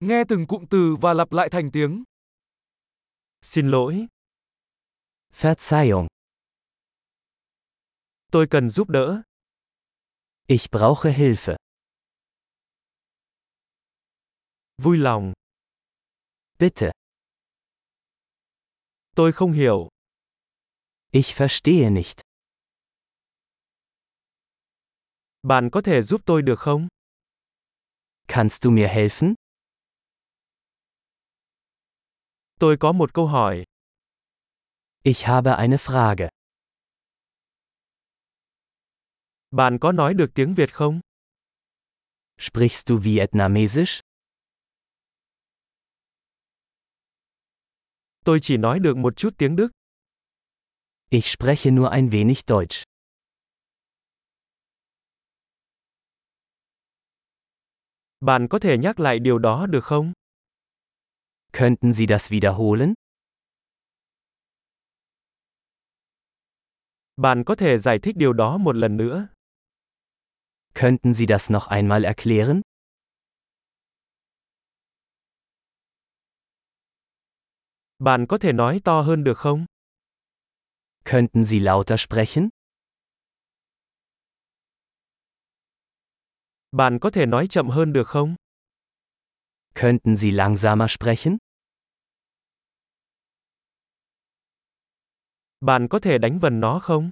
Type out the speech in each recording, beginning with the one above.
Nghe từng cụm từ và lặp lại thành tiếng. Xin lỗi, Verzeihung. tôi cần giúp đỡ. Ich brauche Hilfe. Vui lòng, Bitte. tôi không hiểu. Ich verstehe nicht. Bạn có thể giúp tôi được không? Kannst du mir helfen? Tôi có một câu hỏi. Ich habe eine Frage. Bạn có nói được tiếng Việt không? Sprichst du Vietnamesisch? Tôi chỉ nói được một chút tiếng Đức. Ich spreche nur ein wenig Deutsch. Bạn có thể nhắc lại điều đó được không? Könnten Sie das wiederholen? Bạn có thể giải thích điều đó một lần nữa. Könnten Sie das noch einmal erklären? Bạn có thể nói to hơn được không? Könnten Sie lauter sprechen? Bạn có thể nói chậm hơn được không? Könnten Sie langsamer sprechen? Bạn có thể đánh vần nó không?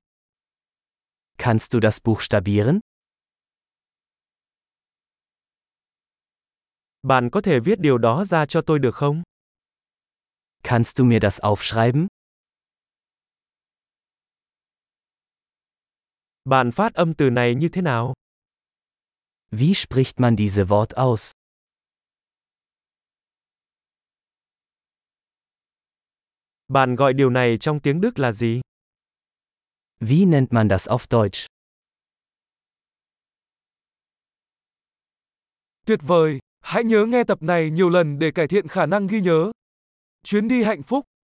Kannst du das buchstabieren? Bạn có thể viết điều đó ra cho tôi được không? Kannst du mir das aufschreiben? Bạn phát âm từ này như thế nào? Wie spricht man diese Wort aus? Bạn gọi điều này trong tiếng Đức là gì? Wie nennt man das auf Deutsch? Tuyệt vời! Hãy nhớ nghe tập này nhiều lần để cải thiện khả năng ghi nhớ. Chuyến đi hạnh phúc!